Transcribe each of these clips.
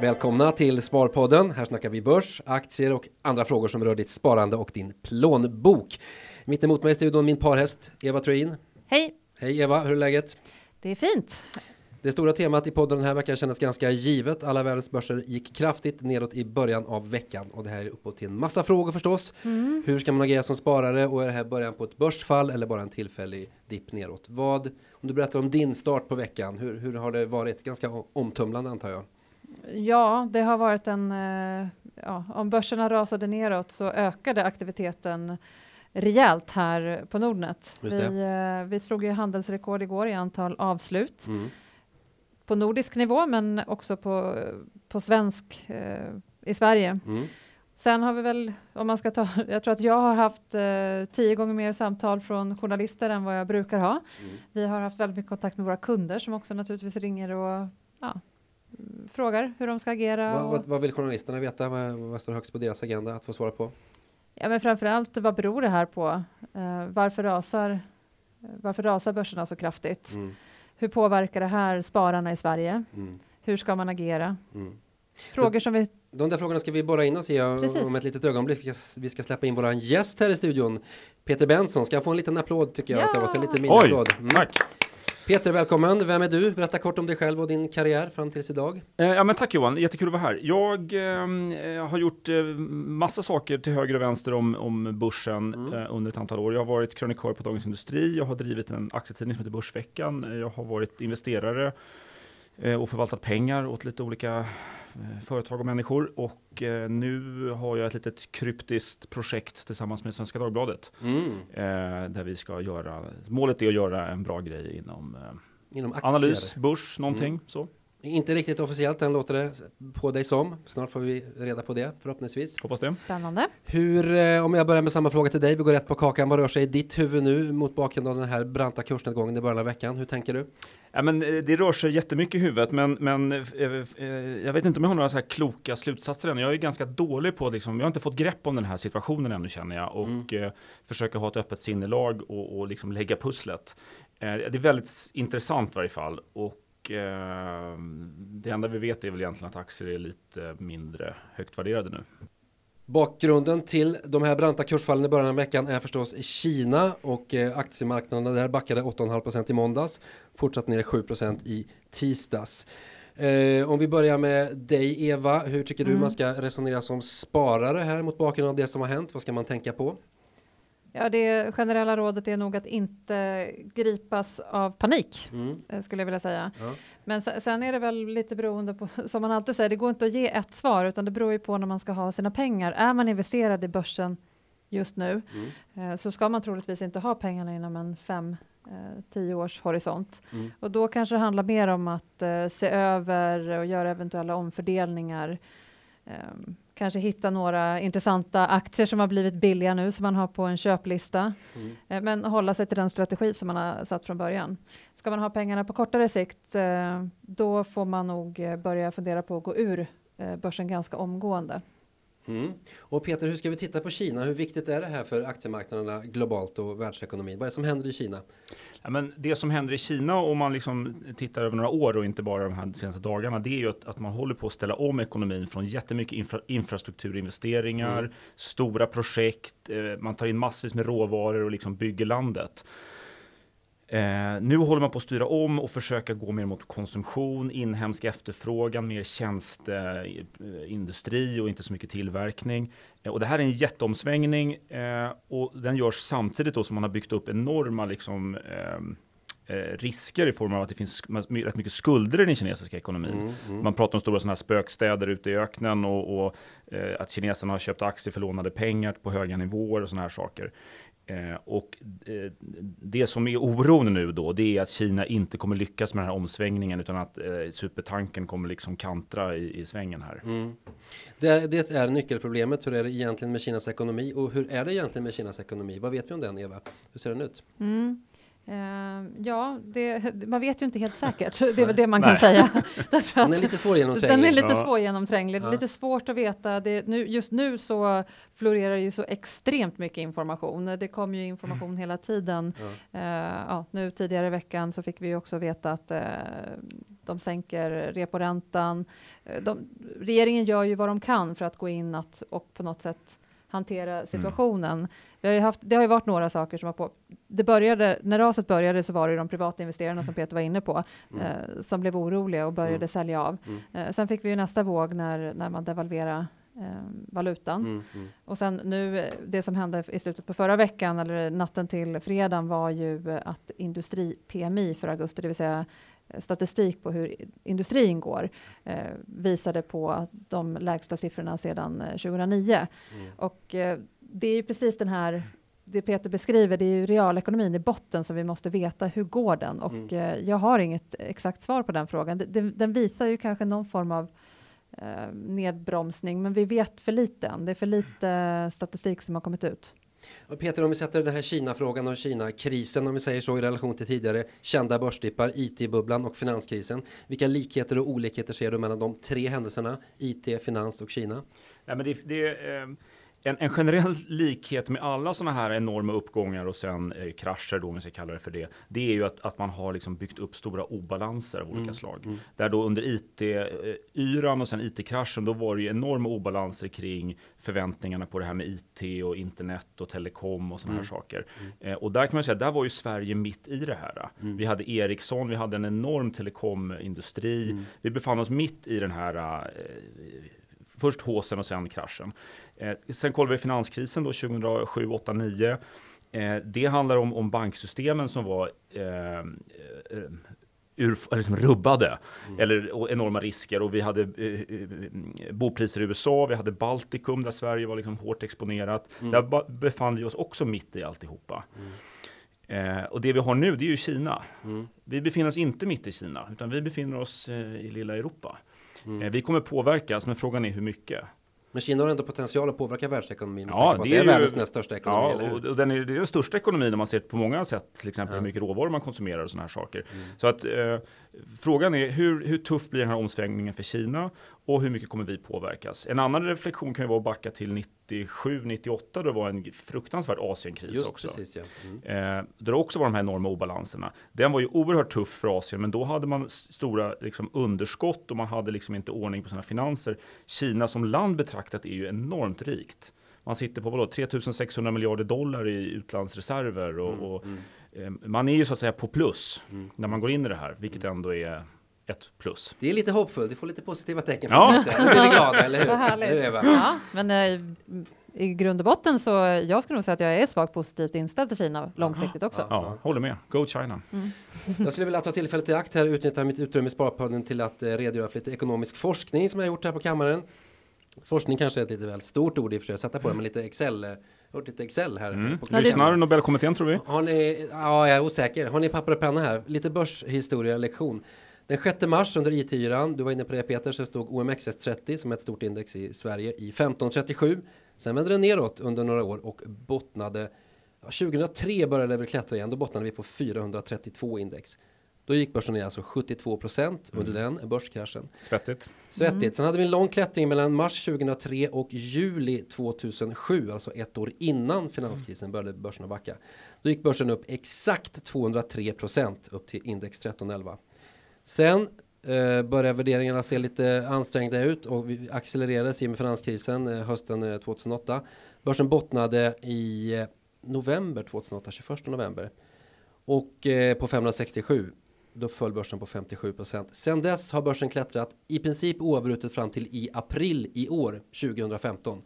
Välkomna till Sparpodden. Här snackar vi börs, aktier och andra frågor som rör ditt sparande och din plånbok. Mitt emot mig i studion min parhäst Eva Troin. Hej! Hej Eva, hur är läget? Det är fint. Det stora temat i podden den här veckan kändes ganska givet. Alla världens börser gick kraftigt nedåt i början av veckan och det här är uppåt till en massa frågor förstås. Mm. Hur ska man agera som sparare och är det här början på ett börsfall eller bara en tillfällig dipp neråt? Vad, om du berättar om din start på veckan, hur, hur har det varit? Ganska omtumlande antar jag. Ja, det har varit en, eh, ja, om börserna rasade neråt så ökade aktiviteten rejält här på Nordnet. Vi, eh, vi slog ju handelsrekord igår i antal avslut. Mm. På nordisk nivå men också på, på svensk eh, i Sverige. Mm. Sen har vi väl, om man ska ta, jag tror att jag har haft eh, tio gånger mer samtal från journalister än vad jag brukar ha. Mm. Vi har haft väldigt mycket kontakt med våra kunder som också naturligtvis ringer och ja, frågar hur de ska agera. Vad, vad, vad vill journalisterna veta? Vad, vad, står högst på deras agenda att få svara på? Ja, men framförallt vad beror det här på? Uh, varför rasar varför rasar börserna så kraftigt? Mm. Hur påverkar det här spararna i Sverige? Mm. Hur ska man agera? Mm. Frågor de, som vi... De där frågorna ska vi borra in oss i om ett litet ögonblick. Vi ska släppa in våran gäst här i studion. Peter Benson, ska jag få en liten applåd tycker jag? Ja. Att det var en liten mini-applåd. Mm. Tack! Peter, välkommen. Vem är du? Berätta kort om dig själv och din karriär fram tills idag. Eh, ja, men tack Johan, jättekul att vara här. Jag eh, har gjort eh, massa saker till höger och vänster om, om börsen mm. eh, under ett antal år. Jag har varit krönikör på Dagens Industri, jag har drivit en aktietidning som heter Börsveckan, jag har varit investerare eh, och förvaltat pengar åt lite olika Eh, företag och människor. Och eh, nu har jag ett litet kryptiskt projekt tillsammans med Svenska Dagbladet. Mm. Eh, där vi ska göra, målet är att göra en bra grej inom, eh, inom analys, börs, någonting mm. så. Inte riktigt officiellt än låter det på dig som. Snart får vi reda på det förhoppningsvis. Hoppas det. Spännande. Hur, eh, om jag börjar med samma fråga till dig, vi går rätt på kakan. Vad rör sig i ditt huvud nu mot bakgrund av den här branta kursnedgången i början av veckan? Hur tänker du? Ja, men eh, det rör sig jättemycket i huvudet, men, men eh, jag vet inte om jag har några så här kloka slutsatser än. Jag är ganska dålig på, liksom, jag har inte fått grepp om den här situationen ännu känner jag och mm. försöker ha ett öppet sinnelag och, och liksom lägga pusslet. Det är väldigt intressant i varje fall och eh, det enda vi vet är väl egentligen att aktier är lite mindre högt värderade nu. Bakgrunden till de här branta kursfallen i början av veckan är förstås Kina och eh, aktiemarknaden där backade 8,5% i måndags, fortsatt ner 7% i tisdags. Eh, om vi börjar med dig Eva, hur tycker du mm. man ska resonera som sparare här mot bakgrund av det som har hänt? Vad ska man tänka på? Ja, det generella rådet är nog att inte gripas av panik, mm. Eh, skulle jag vilja säga. Ja. Men sen är det väl lite beroende på, som man alltid säger, det går inte att ge ett svar, utan det beror ju på när man ska ha sina pengar. Är man investerad i börsen just nu, mm. Eh, så ska man troligtvis inte ha pengarna inom en fem eh, tio års horisont. Mm. Och då kanske det handlar mer om att se över och göra eventuella omfördelningar. Kanske hitta några intressanta aktier som har blivit billiga nu som man har på en köplista. Mm. Eh, men hålla sig till den strategi som man har satt från början. Ska man ha pengarna på kortare sikt, eh, då får man nog eh, börja fundera på att gå ur börsen ganska omgående. Mm. Och Peter, hur ska vi titta på Kina? Hur viktigt är det här för aktiemarknaderna globalt och världsekonomin? Vad är det som händer i Kina? Ja, men det som händer i Kina om man liksom tittar över några år och inte bara de här senaste dagarna, det är ju att, att man håller på att ställa om ekonomin från jättemycket infra, infrastrukturinvesteringar, mm. stora projekt, eh, man tar in massvis med råvaror och liksom bygger landet. Eh, nu håller man på att styra om och försöka gå mer mot konsumtion, inhemsk efterfrågan, mer tjänsteindustri och inte så mycket tillverkning. Eh, och det här är en jätteomsvängning eh, och den görs samtidigt då som man har byggt upp enorma liksom, ehm, eh, risker i form av att det finns rätt mycket skulder i den kinesiska ekonomin. Mm, mm. Man pratar om stora sådana här spökstäder ute i öknen och, och eh, att kineserna har köpt aktier för lånade pengar på höga nivåer och sådana här saker. Eh, och eh, det som är oron nu då, det är att Kina inte kommer lyckas med den här omsvängningen utan att eh, supertanken kommer liksom kantra i, i svängen här. Mm. Det, det, är nyckelproblemet. Hur är det egentligen med Kinas ekonomi och hur är det egentligen med Kinas ekonomi? Vad vet vi om den Eva? Hur ser den ut? Mm. Uh, ja, det, man vet ju inte helt säkert. Det är väl det man kan säga. Därför den är lite svårgenomtränglig. Den är lite ja. svårgenomtränglig. Ja. Lite svårt att veta. Det, nu, just nu så florerar ju så extremt mycket information. Det kommer ju information mm. hela tiden. Ja. Uh, ja, nu tidigare i veckan så fick vi också veta att uh, de sänker reporäntan. De, regeringen gör ju vad de kan för att gå in att, och på något sätt hantera mm. situationen. Mm. Vi har ju haft, det har ju varit några saker som har på... Det började, när raset började så var det de privata investerarna som Peter var inne på, mm. eh, som blev oroliga och började mm. sälja av. Mm. Eh, sen fick vi ju nästa våg när, när man devalverade eh, valutan. Mm, mm. Och sen nu, det som hände i slutet på förra veckan, eller natten till fredagen, var ju att industri-PMI för augusti, det vill säga statistik på hur industrin går eh, visade på de lägsta siffrorna sedan 2009. Eh, mm. Och eh, det är ju precis den här det Peter beskriver, det är ju realekonomin i botten som vi måste veta. Hur går den? Och mm. eh, jag har inget exakt svar på den frågan. Den, den visar ju kanske någon form av eh, nedbromsning, men vi vet för lite än. Det är för lite statistik som har kommit ut. Peter, om vi sätter den här Kina-frågan och Kina-krisen, om vi säger så, i relation till tidigare kända börsdippar, IT-bubblan och finanskrisen. Vilka likheter och olikheter ser du mellan de tre händelserna, IT, finans och Kina? Ja, men det, det, eh, en, en, generell likhet med alla sådana här enorma uppgångar och sen eh, krascher, då, om vi ska kalla det för det, det är ju att, att man har liksom byggt upp stora obalanser av olika mm, slag. Mm. Där då under IT-yran och sen IT-kraschen, då var det ju enorma obalanser kring förväntningarna på det här med IT och internet och telekom och sådana mm. här saker. Mm. Eh, och där kan man säga, där var ju Sverige mitt i det här. Mm. Vi hade Ericsson, vi hade en enorm telekomindustri. Mm. Vi befann oss mitt i den här eh, först håsen och sen kraschen. Eh, sen kollar vi finanskrisen då 2007, 8, 9. Eh, det handlar om, om banksystemen som var eh, eh ur, liksom rubbade mm. eller enorma risker och vi hade eh, bopriser i USA, vi hade Baltikum där Sverige var liksom hårt exponerat. Mm. Där befann vi oss också mitt i alltihopa. Mm. Eh, och det vi har nu, det är ju Kina. Mm. Vi befinner oss inte mitt i Kina, utan vi befinner oss eh, i lilla Europa. Mm. Vi kommer påverkas, men frågan är hur mycket. Men Kina har ändå potential att påverka världsekonomin. Ja, det, det är, ju, världens näst största ekonomi. Ja, och den är, det är den största ekonomin om man ser på många sätt, till exempel ja. hur mycket råvaror man konsumerar och sådana här saker. Mm. Så att eh, frågan är hur, hur tuff blir den här omsvängningen för Kina och hur mycket kommer vi påverkas? En annan reflektion kan ju vara att backa till 97, 98 då det var en fruktansvärd Asienkris Just också. Precis, ja. mm. eh, där det också var de här enorma obalanserna. Den var ju oerhört tuff för Asien, men då hade man stora liksom, underskott och man hade liksom inte ordning på sina finanser. Kina som land betraktat är ju enormt rikt. Man sitter på vadå, 3600 miljarder dollar i utlandsreserver och, mm, och mm. Eh, man är ju så att säga på plus mm. när man går in i det här, vilket mm. ändå är ett plus. Det är lite hoppfullt, vi får lite positiva tecken. Ja. Blir vi glada, eller hur? Vad härligt. ja, men eh, i grund och botten så jag skulle nog säga att jag är svagt positivt inställd till Kina långsiktigt också. Ja, ja, håller med. Go China. Mm. jag skulle vilja ta tillfället i akt här, utnyttja mitt utrymme i Sparpodden till att eh, redogöra för lite ekonomisk forskning som jag har gjort här på kammaren. Forskning kanske är ett lite väl stort ord i och för sig att sätta på det, men lite Excel eh, gjort lite Excel här. Mm. Lyssnar Nobelkommittén tror vi? Har ni, ja, jag är osäker. Har ni papper och penna här? Lite börshistoria lektion. Den 6 mars under IT-yran, du var inne på det Peter, så stod OMXS30 som är ett stort index i Sverige i 1537. Sen vände den neråt under några år och bottnade, ja, 2003 började det väl klättra igen, då bottnade vi på 432 index. Då gick börsen ner alltså 72 procent under mm. den börskraschen. Svettigt. Svettigt. Mm. Sen hade vi en lång klättring mellan mars 2003 och juli 2007, alltså ett år innan finanskrisen började börsen att backa. Då gick börsen upp exakt 203 procent upp till index 1311. Sen eh, började värderingarna se lite ansträngda ut och vi accelererades i och med finanskrisen eh, hösten eh, 2008. Börsen bottnade i eh, november 2008, 21 november. Och eh, på 567 då föll börsen på 57 procent. Sen dess har börsen klättrat i princip oavbrutet fram till i april i år 2015.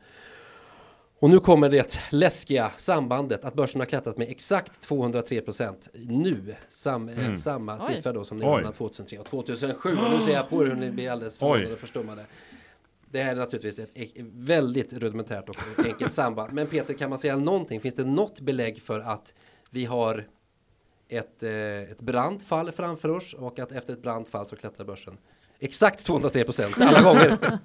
Och nu kommer det läskiga sambandet att börsen har klättrat med exakt 203 procent nu. Sam, eh, mm. Samma Oj. siffra då som nivåerna 2003 och 2007. Och nu ser jag på er hur ni blir alldeles förvånade och förstummade. Det här är naturligtvis ett väldigt rudimentärt och enkelt samband. Men Peter, kan man säga någonting? Finns det något belägg för att vi har ett, eh, ett brant fall framför oss och att efter ett brant fall så klättrar börsen. Exakt 203 procent alla gånger.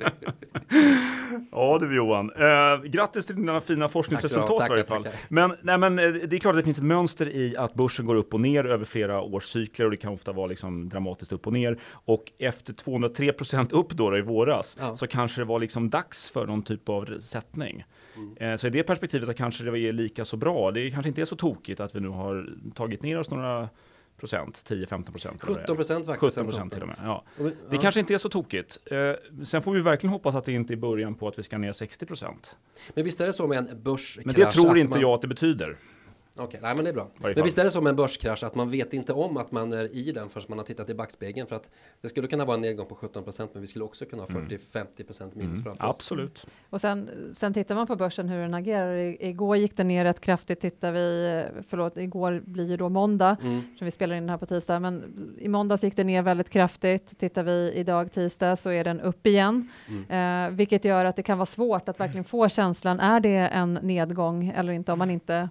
ja du Johan, eh, grattis till dina fina forskningsresultat tack, i varje fall. Tack, men, nej, men eh, det är klart att det finns ett mönster i att börsen går upp och ner över flera års cykler och det kan ofta vara liksom dramatiskt upp och ner. Och efter 203 procent upp då, då i våras ja. så kanske det var liksom dags för någon typ av sättning. Mm. Eh, så i det perspektivet kanske det är lika så bra. Det kanske inte är så tokigt att vi nu har tagit ner oss några procent, 10-15 procent. 17 procent faktiskt. 17 procent till och med. Ja. Det ja. kanske inte är så tokigt. Eh, sen får vi verkligen hoppas att det inte är början på att vi ska ner 60 procent. Men visst är det så med en börskrasch? Men det tror inte man... jag att det betyder. Okej, nej men det är bra. Men visst är det som en börskrasch att man vet inte om att man är i den förrän man har tittat i backspegeln för att det skulle kunna vara en nedgång på 17% men vi skulle också kunna ha 40-50 mm. minus mm. framför oss. Absolut. Och sen, sen tittar man på börsen hur den agerar. I, igår gick den ner rätt kraftigt tittar vi, förlåt, igår blir ju då måndag mm. som vi spelar in här på tisdag, men i måndags gick den ner väldigt kraftigt. Tittar vi idag tisdag så är den upp igen, mm. eh, vilket gör att det kan vara svårt att verkligen få känslan. Är det en nedgång eller inte om man inte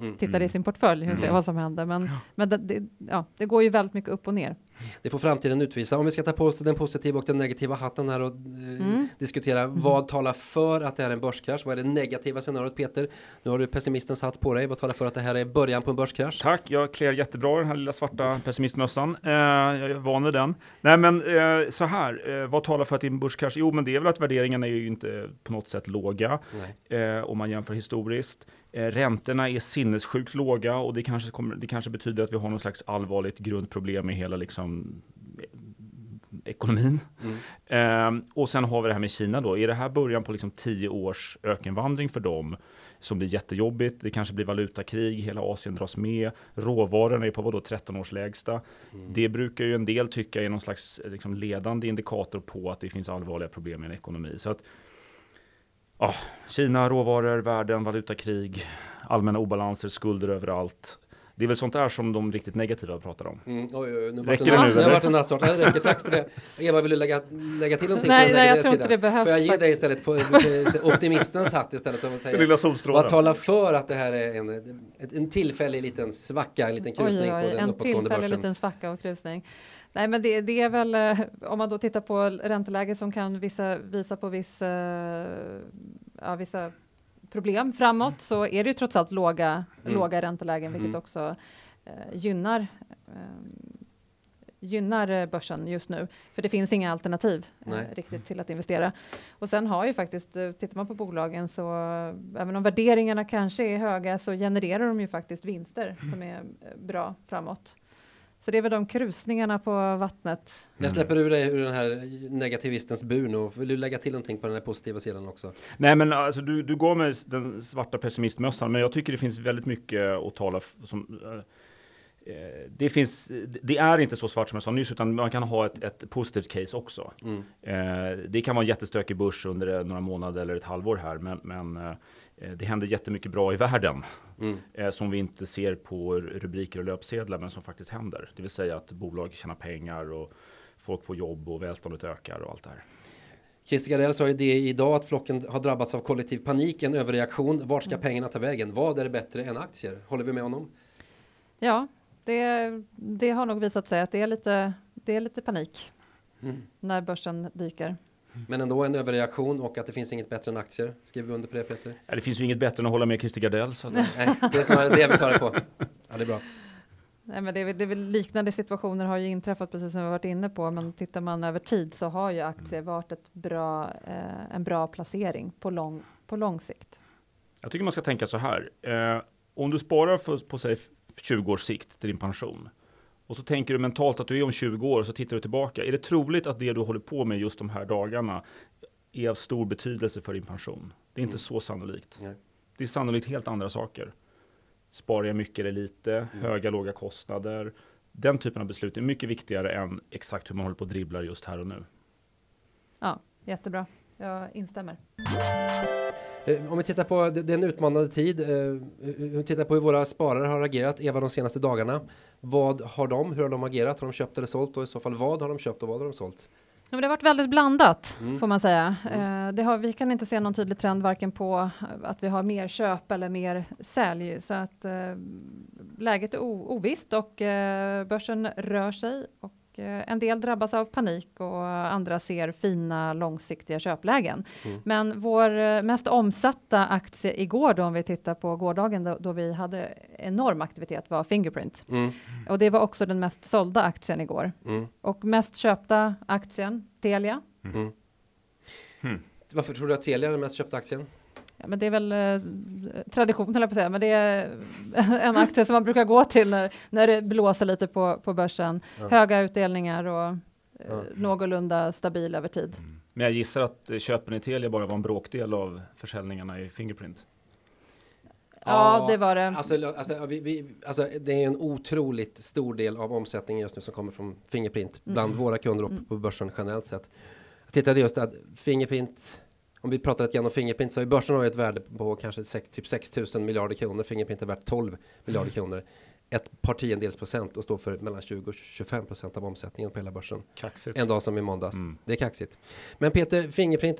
mm. tittar i sin portfölj och ser mm. vad som händer. Men, ja. men det, det, ja, det går ju väldigt mycket upp och ner. Det får framtiden utvisa. Om vi ska ta på oss den positiva och den negativa hatten här och eh, mm. diskutera mm. vad talar för att det här är en börskrasch? Vad är det negativa scenariot Peter? Nu har du pessimistens hatt på dig. Vad talar för att det här är början på en börskrasch? Tack, jag klär jättebra den här lilla svarta pessimistmössan. Eh, jag är van vid den. Nej men eh, så här, eh, vad talar för att det är en börskrasch? Jo men det är väl att värderingarna är ju inte på något sätt låga eh, om man jämför historiskt. Eh, räntorna är sinnessjukt låga och det kanske, kommer, det kanske betyder att vi har någon slags allvarligt grundproblem med hela liksom, ekonomin. Mm. Eh, och sen har vi det här med Kina då. Är det här början på liksom tio års ökenvandring för dem? Som blir jättejobbigt. Det kanske blir valutakrig, hela Asien dras med. Råvarorna är på vadå 13 års lägsta. Mm. Det brukar ju en del tycka är någon slags liksom, ledande indikator på att det finns allvarliga problem i en ekonomi. Så att ja, Kina, råvaror, världen, valutakrig, allmänna obalanser, skulder överallt. Det är väl sånt där som de riktigt negativa pratar om. Mm, oj, oj, nu räcker det nu? Det har varit en nattsvart. Det räcker, tack för det. Eva, vill du lägga, lägga till någonting? Nej, nej jag tror inte det behövs. Får jag ge dig istället på optimistens hatt istället? Och säga, lilla solstrålen. Vad talar för att det här är en, en tillfällig liten svacka, en liten krusning oj, oj, på den uppåtgående börsen? En tillfällig liten svacka och krusning. Nej, men det, det, är väl eh, om man då tittar på ränteläge som kan visa, visa på viss, eh, ja, vissa problem framåt så är det ju trots allt låga, mm. låga räntelägen, vilket mm. också eh, gynnar eh, gynnar börsen just nu, för det finns inga alternativ eh, riktigt till att investera. Och sen har ju faktiskt, eh, tittar man på bolagen så även om värderingarna kanske är höga så genererar de ju faktiskt vinster som är bra framåt. Så det är väl de krusningarna på vattnet. Jag släpper ur dig ur den här negativistens bur nu. Vill du lägga till någonting på den här positiva sidan också? Nej, men alltså du, du går med den svarta pessimistmössan, men jag tycker det finns väldigt mycket att tala som uh, det, finns, det är inte så svart som jag sa nyss, utan man kan ha ett, ett positivt case också. Mm. Eh, det kan vara en jättestökig börs under några månader eller ett halvår här, men, men eh, Eh, det händer jättemycket bra i världen mm. Eh, som vi inte ser på rubriker och löpsedlar men som faktiskt händer. Det vill säga att bolag tjänar pengar och folk får jobb och välståndet ökar och allt det här. Christer Gardell sa ju det idag att flocken har drabbats av kollektiv panik, en överreaktion. Vart ska mm. pengarna ta vägen? Vad är det bättre än aktier? Håller vi med honom? Ja, det, det har nog visat sig att det är lite, det är lite panik mm. när börsen dyker. Men ändå en överreaktion och att det finns inget bättre än aktier. Skriver vi under på det Peter? Ja, det finns ju inget bättre än att hålla med Christer Gardell. Så Nej, det är snarare det vi tar det på. Ja, det är bra. Nej, men det är, det är väl liknande situationer har ju inträffat precis som vi varit inne på. Men tittar man över tid så har ju aktier varit ett bra, eh, en bra placering på lång, på lång sikt. Jag tycker man ska tänka så här. Eh, om du sparar för, på sig 20 års sikt till din pension och så tänker du mentalt att du är om 20 år och så tittar du tillbaka. Är det troligt att det du håller på med just de här dagarna är av stor betydelse för din pension? Det är inte mm. så sannolikt. Nej. Det är sannolikt helt andra saker. Sparar jag mycket eller lite? Mm. Höga, låga kostnader? Den typen av beslut är mycket viktigare än exakt hur man håller på och dribblar just här och nu. Ja, jättebra. Jag instämmer. Eh, om vi tittar på den utmanande tid, eh, vi tittar på hur våra sparare har agerat, Eva, de senaste dagarna. Vad har de, hur har de agerat? Har de köpt eller sålt och i så fall vad har de köpt och vad har de sålt? Ja, det har varit väldigt blandat mm. får man säga. Mm. Eh, det har, vi kan inte se någon tydlig trend varken på att vi har mer köp eller mer sälj så att eh, läget är ovisst och eh, börsen rör sig och Eh, en del drabbas av panik och andra ser fina långsiktiga köplägen. Mm. Men vår eh, mest omsatta aktie igår då, om vi tittar på gårdagen då, då vi hade enorm aktivitet var Fingerprint. Mm. Och det var också den mest sålda aktien igår. Mm. Och mest köpta aktien, Telia. Mm. Hmm. Varför tror du att Telia är den mest köpta aktien? Ja, men det är väl eh, tradition, eller på att säga, men det är en aktie som man brukar gå till när, när det blåser lite på, på börsen. Ja. Höga utdelningar och eh, ja. någorlunda stabil över tid. Mm. Men jag gissar att köpen i Telia bara var en bråkdel av försäljningarna i Fingerprint. Ja, det var det. Alltså, alltså, vi, vi, alltså, det är en otroligt stor del av omsättningen just nu som kommer från Fingerprint bland mm. våra kunder och mm. på börsen generellt sett. Jag tittade just att Fingerprint om vi pratar lite grann om Fingerprint så har ju börsen har ett värde på kanske sex, typ 6 000 miljarder kronor. Fingerprint är värt 12 miljarder mm. kronor. Ett par tiondels procent och står för mellan 20 och 25 procent av omsättningen på hela börsen. Kaxigt. En dag som i måndags. Mm. Det är kaxigt. Men Peter, Fingerprint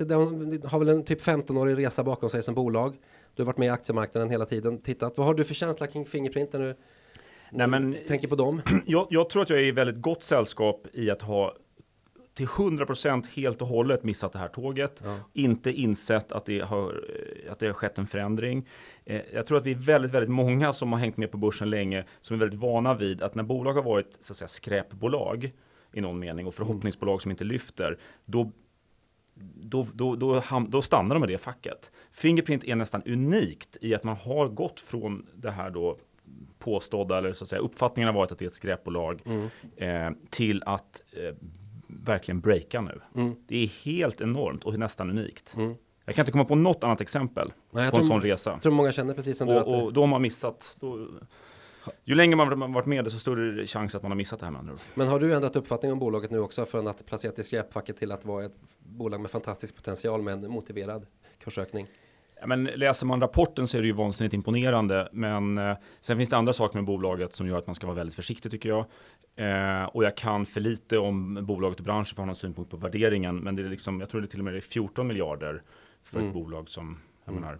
har väl en typ 15-årig resa bakom sig som bolag. Du har varit med i aktiemarknaden hela tiden. Tittat. Vad har du för känsla kring Fingerprint när du Nej, men, tänker på dem? Jag, jag tror att jag är i väldigt gott sällskap i att ha till 100% helt och hållet missat det här tåget. Ja. Inte insett att det, har, att det har skett en förändring. Eh, jag tror att vi är väldigt, väldigt många som har hängt med på börsen länge som är väldigt vana vid att när bolag har varit så att säga, skräpbolag i någon mening och förhoppningsbolag som inte lyfter, då då, då, då, då, stannar de med det facket. Fingerprint är nästan unikt i att man har gått från det här då påstådda, eller så att säga uppfattningen har varit att det är ett skräpbolag, mm. eh, till att eh, verkligen breaka nu. Mm. Det är helt enormt och nästan unikt. Mm. Jag kan inte komma på något annat exempel Nej, på en sån resa. Jag tror många känner precis som och, du. Och, och de har missat. Då, ju längre man varit med desto större chans att man har missat det här med andra Men har du ändrat uppfattning om bolaget nu också från att placerat i skräpfacket till att vara ett bolag med fantastisk potential med en motiverad kursökning? Men läser man rapporten så är det ju vansinnigt imponerande. Men eh, sen finns det andra saker med bolaget som gör att man ska vara väldigt försiktig tycker jag. Eh, och jag kan för lite om bolaget och branschen för att ha någon synpunkt på värderingen. Men det är liksom, jag tror det till och med är 14 miljarder för mm. ett bolag som, jag mm. menar,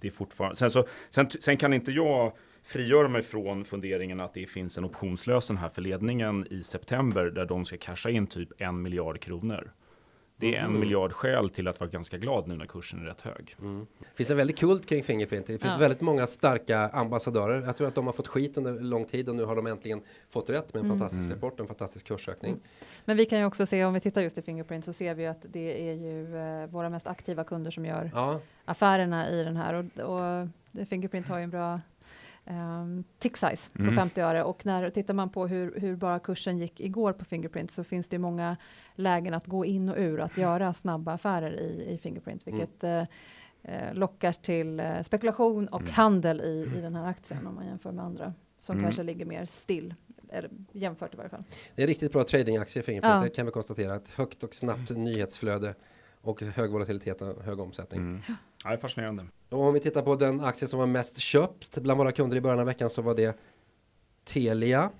det är fortfarande. Sen, så, sen, sen kan inte jag frigöra mig från funderingen att det finns en optionslösen här för ledningen i september där de ska casha in typ en miljard kronor. Det är en mm. miljard skäl till att vara ganska glad nu när kursen är rätt hög. Mm. Det finns en väldigt kult kring Fingerprint. Det finns ja. väldigt många starka ambassadörer. Jag tror att de har fått skit under lång tid och nu har de äntligen fått rätt med en mm. fantastisk mm. rapport, en fantastisk kursökning. Mm. Men vi kan ju också se om vi tittar just i Fingerprint så ser vi att det är ju eh, våra mest aktiva kunder som gör ja. affärerna i den här och, och Fingerprint har ju en bra um, tick size på mm. 50 öre och när tittar man på hur, hur bara kursen gick igår på Fingerprint så finns det många lägen att gå in och ur, att göra snabba affärer i, i Fingerprint, mm. vilket mm. eh, lockar till eh, spekulation och mm. handel i, i den här aktien om man jämför med andra som mm. kanske ligger mer still eller jämfört i varje fall. Det är riktigt bra tradingaktie Fingerprint, ja. det kan vi konstatera. Ett högt och snabbt nyhetsflöde och hög volatilitet och hög omsättning. Mm. Ja, det är fascinerande. Och om vi tittar på den aktie som var mest köpt bland våra kunder i början av veckan så var det Telia.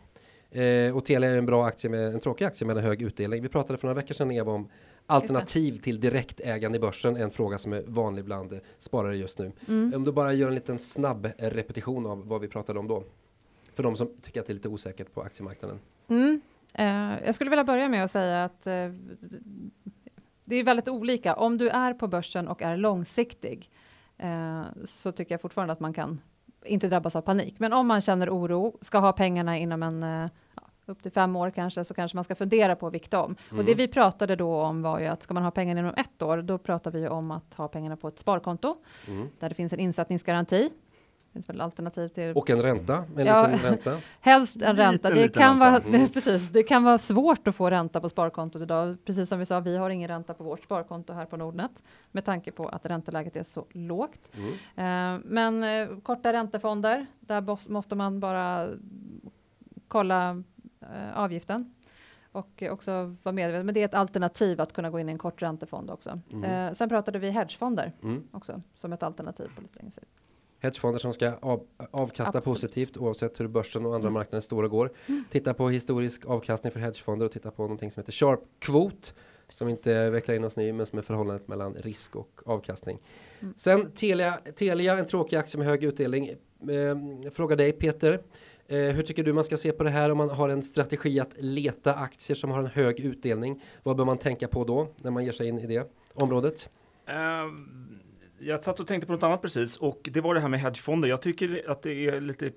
Eh, och Telia är en bra aktie med en tråkig aktie med en hög utdelning. Vi pratade för några veckor sedan Eva om alternativ till direktägande i börsen, en fråga som är vanlig bland sparare just nu. Mm. Om du bara gör en liten snabb repetition av vad vi pratade om då. För de som tycker att det är lite osäkert på aktiemarknaden. Mm. Eh, jag skulle vilja börja med att säga att eh, det är väldigt olika. Om du är på börsen och är långsiktig eh, så tycker jag fortfarande att man kan inte drabbas av panik. Men om man känner oro, ska ha pengarna inom en eh, upp till fem år kanske, så kanske man ska fundera på att vikta om. Mm. Och det mm. vi pratade då om var ju att ska man ha pengarna inom ett år, då pratar vi om att ha pengarna på ett sparkonto mm. där det finns en insättningsgaranti väl alternativ till. Och en ränta, en ja, liten ränta. Helst en ränta. Liten, det liten kan ränta. vara mm. precis. Det kan vara svårt att få ränta på sparkontot idag. Precis som vi sa, vi har ingen ränta på vårt sparkonto här på Nordnet med tanke på att ränteläget är så lågt. Mm. Uh, men uh, korta räntefonder, där måste man bara kolla uh, avgiften och också vara medveten. Men det är ett alternativ att kunna gå in i en kort räntefond också. Mm. sen pratade vi hedgefonder mm. också som ett alternativ på lite längre sikt hedgefonder som ska av, avkasta Absolut. positivt oavsett hur börsen och andra mm. marknader står och går. Mm. Titta på historisk avkastning för hedgefonder och titta på någonting som heter Sharp kvot som inte vecklar in oss ny, men som är förhållandet mellan risk och avkastning. Mm. Sen Telia, Telia, en tråkig aktie med hög utdelning. Eh, fråga dig Peter, eh, hur tycker du man ska se på det här om man har en strategi att leta aktier som har en hög utdelning? Vad bör man tänka på då när man ger sig in i det området? Um jag satt och tänkte på något annat precis och det var det här med hedgefonder. Jag tycker att det är lite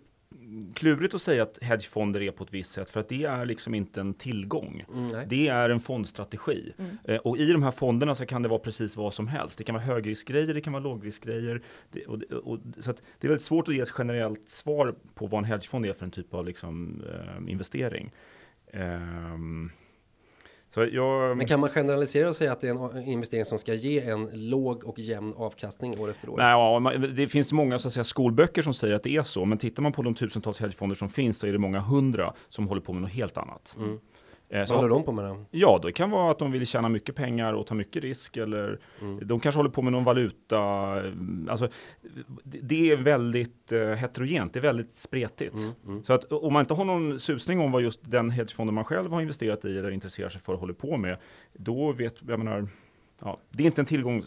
klurigt att säga att hedgefonder är på ett visst sätt för att det är liksom inte en tillgång. Mm, det är en fondstrategi. Mm. Eh, och i de här fonderna så kan det vara precis vad som helst. Det kan vara högriskgrejer, det kan vara lågriskgrejer. Det, och, och, så det är väldigt svårt att ge ett generellt svar på vad en hedgefond är för en typ av liksom, eh, investering. Um, jag... Men kan man generalisera och säga att det är en investering som ska ge en låg och jämn avkastning år efter år? Nej, ja, det finns många så att säga, skolböcker som säger att det är så, men tittar man på de tusentals hedgefonder som finns så är det många hundra som håller på med något helt annat. Mm. Eh, Vad håller de på med då? Ja, det kan vara att de vill tjäna mycket pengar och ta mycket risk eller mm. de kanske håller på med någon valuta. Alltså, det är väldigt eh, heterogent, det är väldigt spretigt. Mm. Mm. Så att om man inte har någon susning om vad just den hedgefonden man själv har investerat i eller intresserar sig för håller på med, då vet, jag menar, Ja, det, är inte en tillgång,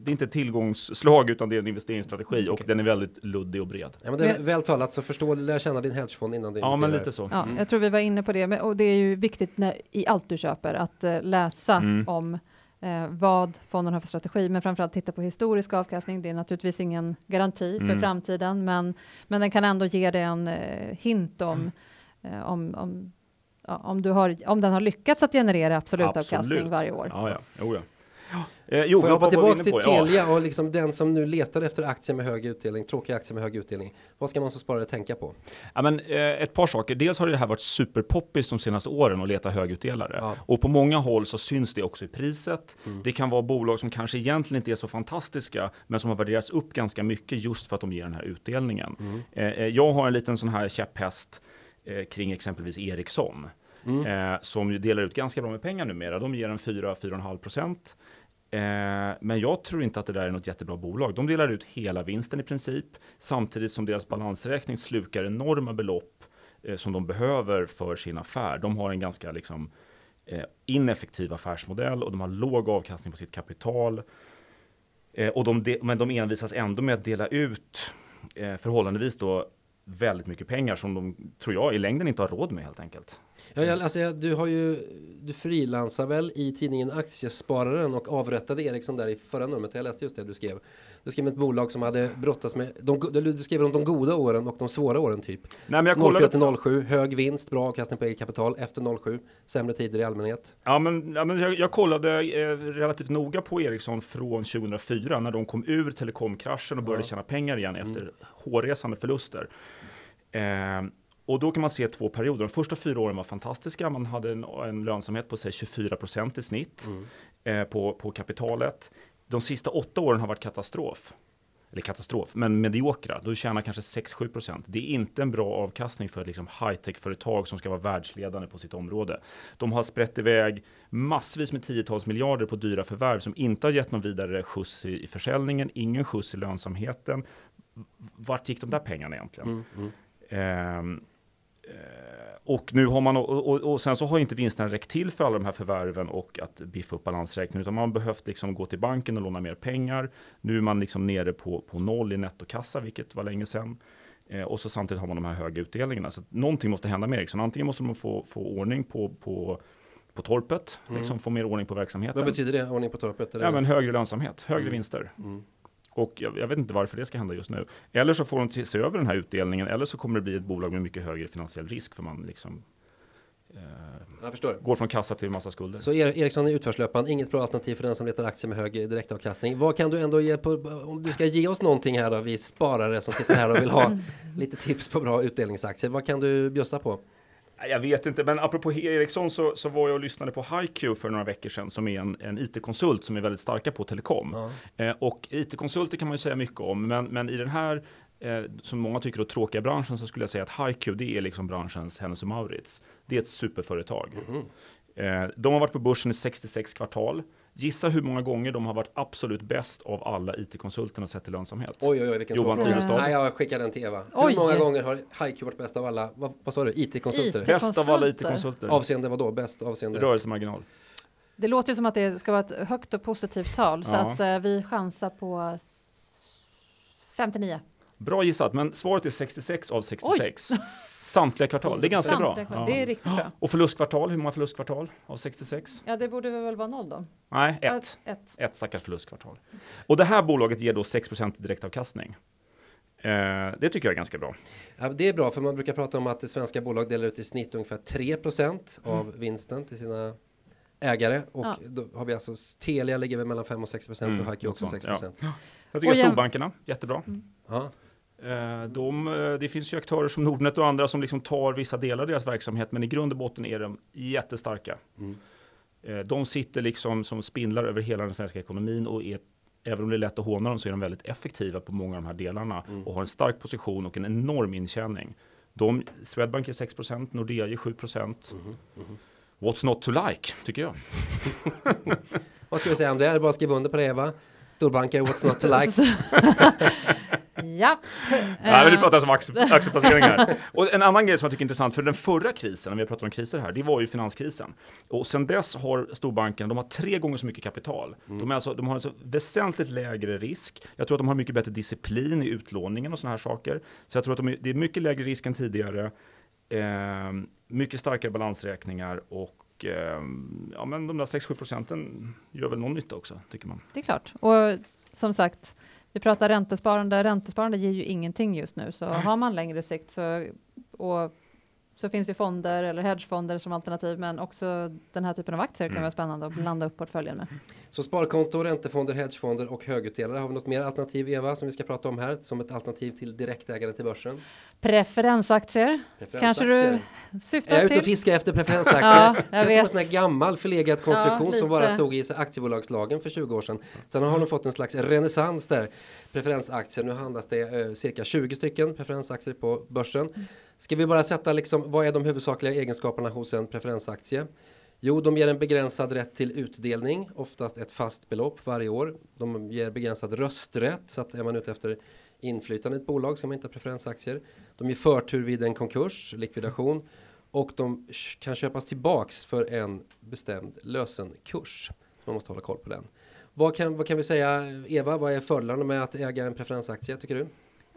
det är inte ett tillgångsslag utan det är en investeringsstrategi okay. och den är väldigt luddig och bred. Ja, men det är väl talat, så förstå, lär känna din hedgefond innan du investerar. Ja, men lite så. Ja, Jag tror vi var inne på det, men, och det är ju viktigt när, i allt du köper att uh, läsa mm. om eh, vad fonden har för strategi, men framförallt titta på historisk avkastning. Det är naturligtvis ingen garanti för mm. framtiden, men, men den kan ändå ge dig en eh, hint om, mm. eh, om, om, ja, om, du har, om den har lyckats att generera absolut, absolut. avkastning varje år. Ja, ja. Oh, ja. Eh, jo, Får jag hoppa tillbaka till Telia ja. och liksom den som nu letar efter aktier med hög utdelning, tråkiga aktier med hög utdelning. Vad ska man som sparare tänka på? Ja, men, eh, ett par saker. Dels har det här varit superpoppis de senaste åren att leta högutdelare. Ja. Och på många håll så syns det också i priset. Mm. Det kan vara bolag som kanske egentligen inte är så fantastiska, men som har värderats upp ganska mycket just för att de ger den här utdelningen. Mm. Eh, eh jag har en liten sån här käpphäst eh, kring exempelvis Ericsson. Mm. Eh, som delar ut ganska bra med pengar numera. De ger en 4-4,5 procent. Eh, men jag tror inte att det där är något jättebra bolag. De delar ut hela vinsten i princip, samtidigt som deras balansräkning slukar enorma belopp eh, som de behöver för sin affär. De har en ganska liksom, eh, ineffektiv affärsmodell och de har låg avkastning på sitt kapital. Eh, och de men de envisas ändå med att dela ut eh, förhållandevis då väldigt mycket pengar som de, tror jag, i längden inte har råd med helt enkelt. Ja, alltså, du har ju, du frilansar väl i tidningen Aktiespararen och avrättade Ericsson där i förra numret. Jag läste just det du skrev. Du skrev ett bolag som hade brottats med, de, du skrev om de goda åren och de svåra åren typ. Nej, men jag kollade... 04 till 07, hög vinst, bra avkastning på eget kapital. Efter 07, sämre tider i allmänhet. Ja, men, ja, men jag, jag kollade eh, relativt noga på Ericsson från 2004 när de kom ur telekomkraschen och började ja. tjäna pengar igen efter mm. hårresande förluster. Eh, och då kan man se två perioder. De första fyra åren var fantastiska. Man hade en, en lönsamhet på sig 24 procent i snitt mm. eh, på, på kapitalet. De sista åtta åren har varit katastrof. Eller katastrof, men mediokra. Då tjänar kanske 6-7 procent. Det är inte en bra avkastning för liksom high-tech-företag som ska vara världsledande på sitt område. De har sprätt iväg massvis med tiotals miljarder på dyra förvärv som inte har gett någon vidare skjuts i, i försäljningen, ingen skjuts i lönsamheten. Vart gick de där pengarna egentligen? Mm, mm. Eh, och nu har man, och, och, och, sen så har inte vinsterna räckt till för alla de här förvärven och att biffa upp balansräkningen, utan man har behövt liksom gå till banken och låna mer pengar. Nu är man liksom nere på, på noll i nettokassa, vilket var länge sedan. Eh, och så samtidigt har man de här höga utdelningarna. Så någonting måste hända med Ericsson. Antingen måste man få, få ordning på, på på torpet, mm. liksom få mer ordning på verksamheten. Vad betyder det, ordning på torpet? Ja, men högre lönsamhet, högre mm. vinster. Mm. Och jag, jag, vet inte varför det ska hända just nu. Eller så får de se över den här utdelningen, eller så kommer det bli ett bolag med mycket högre finansiell risk, för man liksom eh, går från kassa till massa skulder. Så Ericsson är utförslöpan, inget bra alternativ för den som letar aktier med hög direktavkastning. Vad kan du ändå ge på, om du ska ge oss någonting här då, vi sparare som sitter här och vill ha lite tips på bra utdelningsaktier. Vad kan du bjussa på? Jag vet inte, men apropå Ericsson så, så var jag och lyssnade på HiQ för några veckor sedan som är en, en IT-konsult som är väldigt starka på telekom. Ja. Eh, och IT-konsulter kan man ju säga mycket om, men, men i den här eh, som många tycker är tråkiga branschen så skulle jag säga att HiQ det är liksom branschens Hennes och Maurits. Det är ett superföretag. Mm. Eh, de har varit på börsen i 66 kvartal. Gissa hur många gånger de har varit absolut bäst av alla IT-konsulterna sett till lönsamhet. Oj, oj, oj, vilken Johan Tyrestad. Nej, jag skickar den till Eva. Oj. Hur många gånger har HiQ varit bäst av alla, vad, vad sa du, IT-konsulter? IT bäst av alla IT-konsulter. Avseende vad då? Bäst avseende? Rörelsemarginal. Det låter ju som att det ska vara ett högt och positivt tal så Ja. att eh, vi chansar på s- 59. Bra gissat, men svaret är 66 av 66. Samtliga kvartal, det är ganska Samtliga bra. Ja. Det är riktigt bra. Och förlustkvartal, hur många förlustkvartal av 66? Ja, det borde väl vara noll då? Nej, ett. Ja, ett. Ett stackars förlustkvartal. Och det här bolaget ger då 6% direktavkastning. Eh, det tycker jag är ganska bra. Ja, det är bra för man brukar prata om att svenska bolag delar ut i snitt ungefär 3% av vinsten till sina ägare. Och Ja. då har vi alltså Telia ligger väl mellan 5 och 6% Mm, och Haki också något sånt, 6%. Jag tycker Och storbankerna, jättebra. Ja. Eh, De, eh, det finns ju aktörer som Nordnet och andra som liksom tar vissa delar av deras verksamhet, men i grund och botten är de jättestarka. Mm. Eh, De sitter liksom som spindlar över hela den svenska ekonomin och är, även om det är lätt att håna dem så är de väldigt effektiva på många av de här delarna Mm. och har en stark position och en enorm intjäning. De, Swedbank är 6 Nordea är 7 Mhm, What's not to like, tycker jag. Vad ska vi säga om det? Är bara att skriva under på det Eva? Storbanker, what's not to like? Ja. Nej, men Eh, nu pratar jag om aktie- aktieplaceringar. och en annan grej som jag tycker är intressant, för den förra krisen, när vi pratar om kriser här, det var ju finanskrisen. Och sen dess har storbankerna, de har tre gånger så mycket kapital. De, är alltså, de har alltså väsentligt lägre risk. Jag tror att de har mycket bättre disciplin i utlåningen och sådana här saker. Så jag tror att de är, det är mycket lägre risk än tidigare. Eh, mycket starkare balansräkningar och eh, ja, men de där 6-7 procenten gör väl någon nytta också, tycker man. Det är klart. Och som sagt, vi pratar räntesparande. Räntesparande ger ju ingenting just nu, så har man längre sikt så, och, så finns det fonder eller hedgefonder som alternativ, men också den här typen av aktier kan Mm. vara spännande att blanda upp portföljen med. Så sparkonto, räntefonder, hedgefonder och högutdelare. Har vi något mer alternativ Eva som vi ska prata om här som ett alternativ till direktägande till börsen? Preferensaktier kanske du Jag är syftar ute och till? fiskar efter preferensaktier. Ja, det jag känns som en sån gammal förlegad konstruktion Ja, som bara stod i så aktiebolagslagen för 20 år sedan. Sen har de fått en slags renässans där. Preferensaktier, nu handlas det eh, cirka 20 stycken preferensaktier på börsen. Ska vi bara sätta liksom, vad är de huvudsakliga egenskaperna hos en preferensaktie? Jo, de ger en begränsad rätt till utdelning, oftast ett fast belopp varje år. De ger begränsad rösträtt, så att är man ute efter inflytande i ett bolag ska man inte ha preferensaktier. De ger förtur vid en konkurs, likvidation och de kan köpas tillbaks för en bestämd lösenkurs. Man måste hålla koll på den. Vad kan, vad kan vi säga, Eva, vad är fördelarna med att äga en preferensaktie tycker du?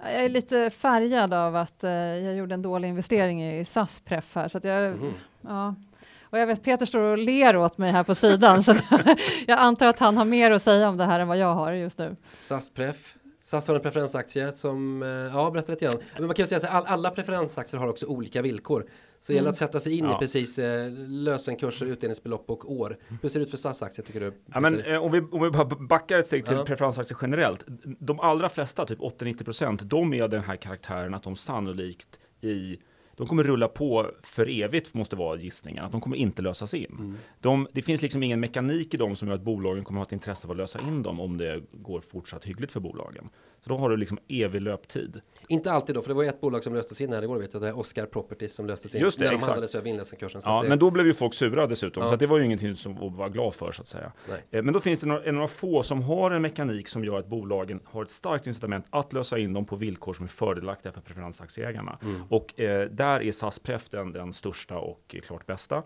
Jag är lite färgad av att eh, jag gjorde en dålig investering i SAS Pref här, så att jag, Mhm. ja. Och jag vet Peter står och ler åt mig här på sidan, så att jag antar att han har mer att säga om det här än vad jag har just nu. SAS Pref. SAS har en preferensaktie som, eh, ja berätta lite grann. Men man kan ju säga så här, all, alla preferensaktier har också olika villkor. Så det gäller Mm. att sätta sig in i Ja. precis eh, lösenkurser, utdelningsbelopp och år. Hur ser det ut för SAS-aktier tycker du? Ja, men, eh, om, vi, om vi bara backar ett steg till Ja. preferensaktier generellt. De allra flesta, typ 80-90%, de är den här karaktären att de sannolikt i de kommer rulla på för evigt, måste vara gissningen. Att de kommer inte lösas in. Mm. De, det finns liksom ingen mekanik i dem som gör att bolagen kommer ha ett intresse av att lösa in dem om det går fortsatt hyggligt för bolagen. Så då har du liksom evig löptid. Inte alltid då, för det var ju ett bolag som löstes in här igår, vet jag, det är Oscar Properties som löstes in Just det, när de exakt. handlades över inlösenkursen. Ja, det, men då blev ju folk sura dessutom, Ja. så det var ju ingenting som att vara glad för så att säga. Nej. Eh, Men då finns det några, några få som har en mekanik som gör att bolagen har ett starkt incitament att lösa in dem på villkor som är fördelaktiga för preferensaktieägarna. Mm. Och eh, där är SAS Pref den, den största och eh, klart bästa.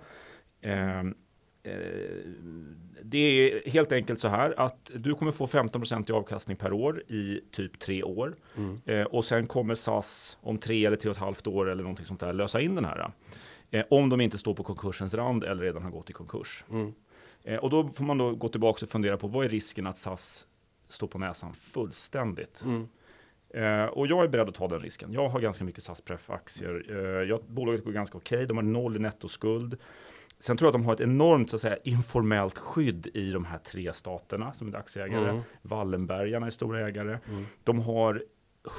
Eh, det är helt enkelt så här att du kommer få 15% i avkastning per år i typ tre år. Mm. Eh, och sen kommer SAS om tre eller tre och ett halvt år eller någonting sånt där lösa in den här. Eh, om de inte står på konkursens rand eller redan har gått i konkurs. Mm. Eh, och då får man då gå tillbaka och fundera på vad är risken att SAS står på näsan fullständigt. Mm. Eh, och jag är beredd att ta den risken. Jag har ganska mycket SAS Pref-aktier. Eh, jag, bolaget går ganska okej. De har noll i nettoskuld. Sen tror jag att de har ett enormt så att säga, informellt skydd i de här tre staterna som är aktieägare. Mm. Wallenbergarna är stora ägare. Mm. De har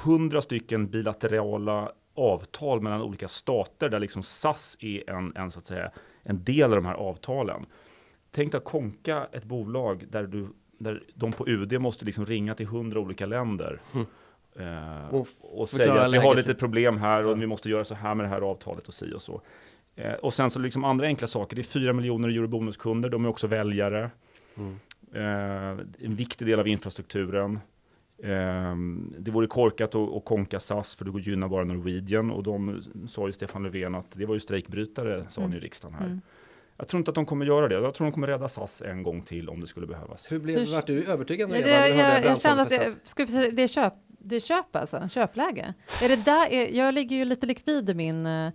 hundra stycken bilaterala avtal mellan olika stater där liksom SAS är en, en, så att säga, en del av de här avtalen. Tänk dig att konka ett bolag där, du, där de på UD måste liksom ringa till hundra olika länder. Mm. Eh, Och och, säga att vi har lite. problem här och Ja. vi måste göra så här med det här avtalet och si och så. Eh, och sen så liksom andra enkla saker. Det är fyra miljoner eurobonuskunder. De är också väljare. Mm. Eh, en viktig del av infrastrukturen. Eh, det vore korkat att, konka SAS för det gynnar bara Norwegian och de sa ju Stefan Löfven att det var ju strejkbrytare sa Mm. ni i riksdagen här. Mm. Jag tror inte att de kommer göra det. Jag tror de kommer rädda SAS en gång till om det skulle behövas. Hur blev, vart du övertygad? Det, det, jag, jag kände att det, skulle, det är köp, det är köp alltså, köpläge. Är det där, är, jag ligger ju lite likvid i min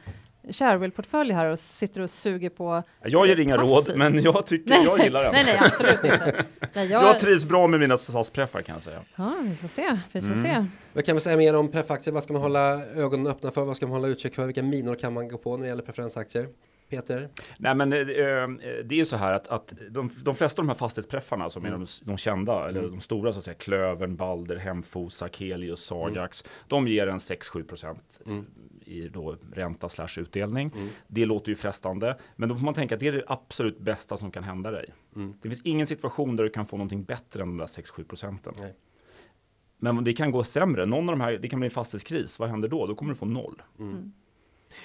Shareville-portfölj här och sitter och suger på Jag ger inga råd, men jag tycker nej, jag gillar den. Nej, nej, absolut inte. Nej, jag... jag trivs bra med mina SAS-preffar kan jag säga. Ja, vi får se. Vi får mm. se. Vad kan vi säga mer om preffaktier? Vad ska man hålla ögonen öppna för? Vad ska man hålla utkik för? Vilka minor kan man gå på när det gäller preferensaktier? Peter? Nej, men eh, eh, det är ju så här att, att de, de flesta av de här fastighetspreffarna som mm. är de, de kända, mm. eller de stora så att säga, Klövern, Balder, Hemfosa, Kelius, Sagax, mm. de ger en 6-7 procent mm. i då ränta slash utdelning. Mm. Det låter ju frestande, men då får man tänka att det är det absolut bästa som kan hända dig. Mm. Det finns ingen situation där du kan få någonting bättre än de där 6-7 procenten. Men det kan gå sämre. Någon av de här, det kan bli en fastighetskris. Vad händer då? Då kommer du få noll. Mm.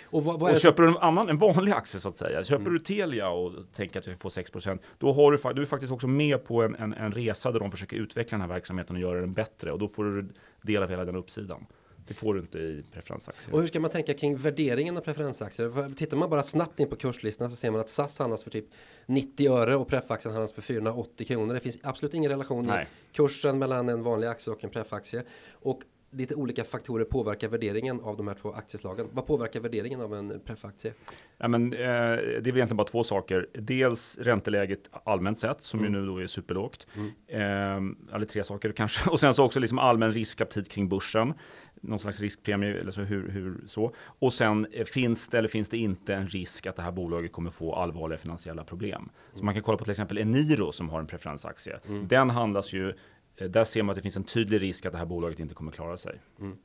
Och, vad, vad och köper du en annan, en vanlig aktie så att säga, köper mm. du Telia och tänker att du får 6% då har du, du är faktiskt också med på en, en, en resa där de försöker utveckla den här verksamheten och göra den bättre och då får du del av hela den uppsidan. Det får du inte i preferensaktier. Och hur ska man tänka kring värderingen av preferensaktier? Tittar man bara snabbt in på kurslistan så ser man att SAS handlas för typ 90 öre och prefaktien handlas för 480 kronor. Det finns absolut ingen relation Nej. i kursen mellan en vanlig aktie och en prefaktie. Och lite olika faktorer påverkar värderingen av de här två aktieslagen. Vad påverkar värderingen av en preffaktie? Ja, men, eh, det är väl egentligen bara två saker. Dels ränteläget allmänt sett som mm. ju nu då är superlågt. Mm. Eh, eller tre saker kanske. Och sen så också liksom allmän riskaptit kring börsen. Någon slags riskpremie eller så hur, hur så. Och sen eh, finns det eller finns det inte en risk att det här bolaget kommer få allvarliga finansiella problem. Mm. Så man kan kolla på till exempel Eniro som har en preferensaktie. Mm. Den handlas ju där ser man att det finns en tydlig risk att det här bolaget inte kommer klara sig. Mm.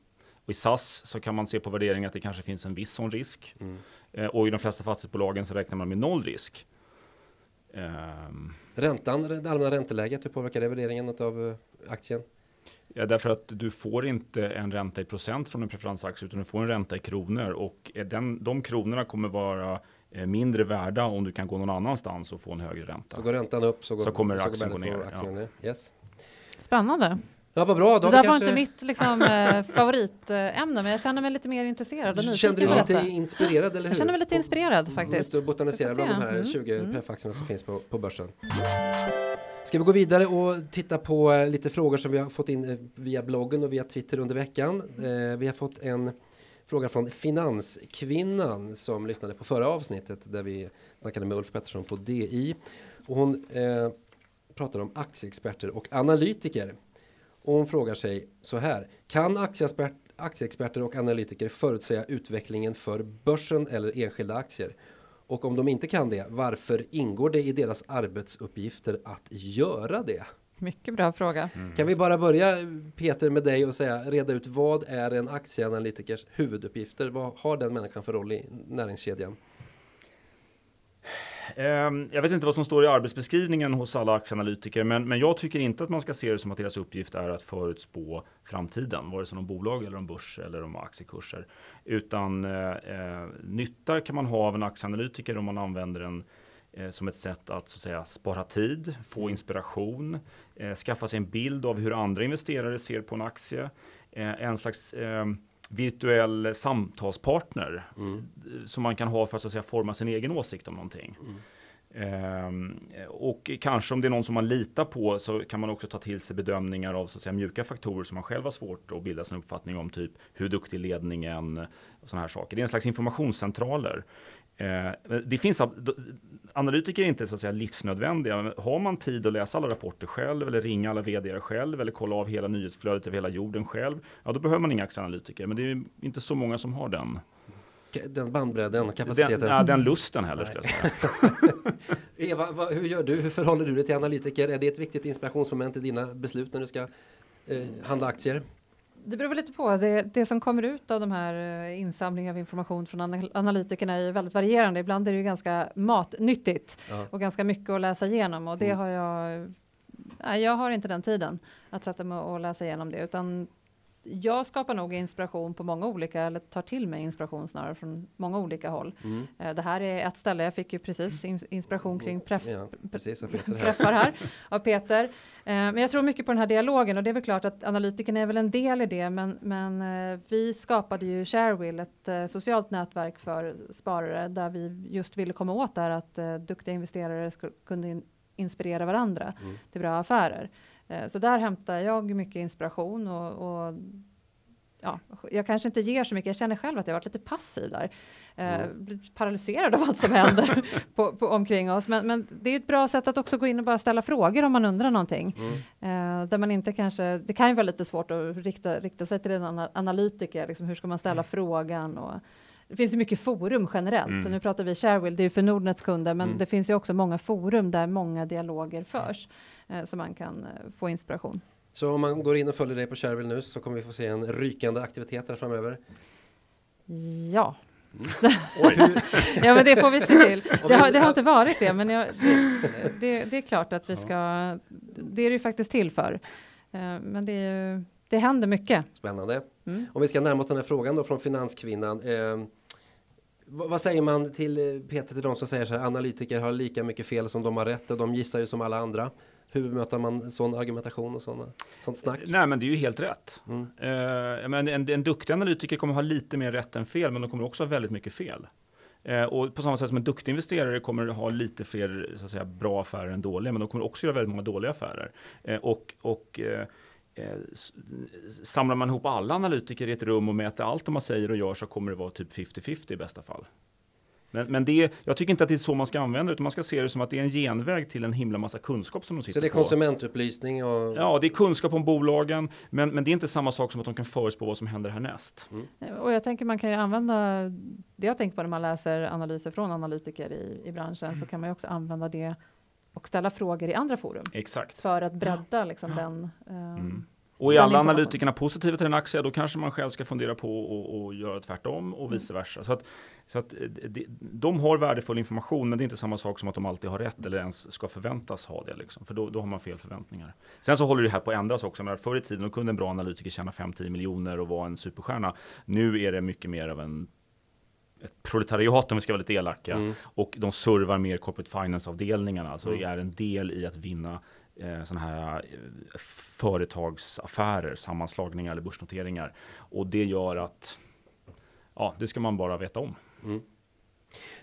Och I SAS så kan man se på värderingen att det kanske finns en viss sån risk. Mm. Eh, och i de flesta fastighetsbolagen så räknar man med noll risk. Um, Räntan, det allmänna ränteläget, hur påverkar det värderingen av eh, aktien? Ja, därför att du får inte en ränta i procent från en preferensaktie utan du får en ränta i kronor och den, de kronorna kommer vara mindre värda om du kan gå någon annanstans och få en högre ränta. Så går räntan upp så, går, så kommer så aktien gå ner. Aktien ja. Yes. Spännande. Ja, vad bra. Då det där kanske... var inte mitt liksom, eh, favoritämne, men jag känner mig lite mer intresserad och Kände du dig lite inspirerad, eller hur? Jag känner mig lite inspirerad faktiskt. Du botanisera bland de här mm. 20 mm. preffaktierna som finns på, på börsen. Ska vi gå vidare och titta på eh, lite frågor som vi har fått in eh, via bloggen och via Twitter under veckan. Eh, vi har fått en fråga från Finanskvinnan som lyssnade på förra avsnittet där vi snackade med Ulf Pettersson på DI. Och hon eh, pratar om aktieexperter och analytiker. Och hon frågar sig så här. Kan aktieexperter och analytiker förutsäga utvecklingen för börsen eller enskilda aktier? Och om de inte kan det, varför ingår det i deras arbetsuppgifter att göra det? Mycket bra fråga. Mm. Kan vi bara börja Peter med dig och säga reda ut vad är en aktieanalytikers huvuduppgifter? Vad har den människan för roll i näringskedjan? Ehm, jag vet inte vad som står i arbetsbeskrivningen hos alla aktieanalytiker, men, men jag tycker inte att man ska se det som att deras uppgift är att förutspå framtiden, vare sig om bolag eller om börs eller om aktiekurser. Utan eh, eh, nytta kan man ha av en aktieanalytiker om man använder den eh, som ett sätt att, så att säga, spara tid, få mm. inspiration, eh, skaffa sig en bild av hur andra investerare ser på en aktie. Eh, en slags ehm, virtuell samtalspartner mm. som man kan ha för att, så att säga, forma sin egen åsikt om någonting. Mm. Um, och kanske om det är någon som man litar på så kan man också ta till sig bedömningar av så att säga, mjuka faktorer som man själv har svårt att bilda sin uppfattning om, typ hur duktig ledningen och sådana här saker. Det är en slags informationscentraler. Uh, det finns, analytiker är inte så att säga livsnödvändiga, men har man tid att läsa alla rapporter själv eller ringa alla vd själv eller kolla av hela nyhetsflödet över hela jorden själv, ja då behöver man inga aktieanalytiker. Men det är inte så många som har den. Den bandbredden och kapaciteten? Den, ja, den lusten heller skulle. Eva, vad, hur gör du? Hur förhåller du dig till analytiker? Är det ett viktigt inspirationsmoment i dina beslut när du ska eh, handla aktier? Det beror väl lite på. Det, det som kommer ut av de här uh, insamlingar av information från analytikerna är ju väldigt varierande. Ibland är det ju ganska matnyttigt ja. och ganska mycket att läsa igenom och det mm. har jag. Nej, jag har inte den tiden att sätta mig och läsa igenom det utan jag skapar nog inspiration på många olika, eller tar till mig inspiration snarare från många olika håll. Mm. Eh, det här är ett ställe, jag fick ju precis inspiration kring preff, ja, precis, träffar här av Peter. Eh, men jag tror mycket på den här dialogen och det är väl klart att analytikerna är väl en del i det, men, men eh, vi skapade ju Sharewill, ett socialt nätverk för sparare där vi just ville komma åt där att duktiga investerare kunde inspirera varandra mm. till bra affärer. Eh, så där hämtar jag mycket inspiration och, och, ja, jag kanske inte ger så mycket. Jag känner själv att jag varit lite passiv där. Eh, mm. paralyserad av allt som händer på, på, omkring oss. Men, men, det är ett bra sätt att också gå in och bara ställa frågor om man undrar någonting. Mm. Eh, där man inte kanske, det kan ju vara lite svårt att rikta, rikta sig till en analytiker. Liksom, hur ska man ställa mm. frågan? Och, det finns ju mycket forum generellt. Mm. Nu pratar vi Sharewill, det är ju för Nordnets kunder, men mm. det finns ju också många forum där många dialoger förs så man kan eh, få inspiration. Så om man går in och följer dig på Sharewill nu så kommer vi få se en rykande aktivitet här framöver? Ja. Mm. ja men det får vi se till. Det har, det har inte varit det men jag, det, det, det, är klart att vi ska, det är det ju faktiskt till för. Eh, men det, är, det händer mycket. Spännande. Mm. Om vi ska närma oss den här frågan då från Finanskvinnan. Eh, vad säger man till eh, Peter, till de som säger så här, analytiker har lika mycket fel som de har rätt och de gissar ju som alla andra. Hur bemöter man sån argumentation och såna, sånt snack? Nej, men det är ju helt rätt. Mm. Uh, men en, en duktig analytiker kommer ha lite mer rätt än fel, men de kommer också ha väldigt mycket fel. Uh, och på samma sätt som en duktig investerare kommer ha lite fler så att säga, bra affärer än dåliga, men de kommer också göra väldigt många dåliga affärer. Uh, och, och Eh, samlar man ihop alla analytiker i ett rum och mäter allt de säger och gör så kommer det vara typ 50-50 i bästa fall. Men, men det, jag tycker inte att det är så man ska använda det, utan man ska se det som att det är en genväg till en himla massa kunskap som de sitter på. Så det är på. konsumentupplysning? Och... Ja, det är kunskap om bolagen, men, men det är inte samma sak som att de kan förutspå vad som händer härnäst. Mm. Och jag tänker man kan ju använda, det jag tänker på när man läser analyser från analytiker i, i branschen, mm. så kan man ju också använda det och ställa frågor i andra forum. Exakt. För att bredda liksom ja. den. Um, mm. Och är alla analytikerna positiva till en aktie, då kanske man själv ska fundera på att göra tvärtom och mm. vice versa. Så att, så att de, de har värdefull information, men det är inte samma sak som att de alltid har rätt eller ens ska förväntas ha det. Liksom, för då, då har man fel förväntningar. Sen så håller det här på att ändras också. Men förr i tiden kunde en bra analytiker tjäna 5-10 miljoner och vara en superstjärna. Nu är det mycket mer av en ett proletariat om vi ska vara lite elaka. Mm. Och de servar mer corporate finance-avdelningarna, alltså mm. är en del i att vinna eh, sådana här eh, företagsaffärer, sammanslagningar eller börsnoteringar. Och det gör att, ja, det ska man bara veta om. Mm.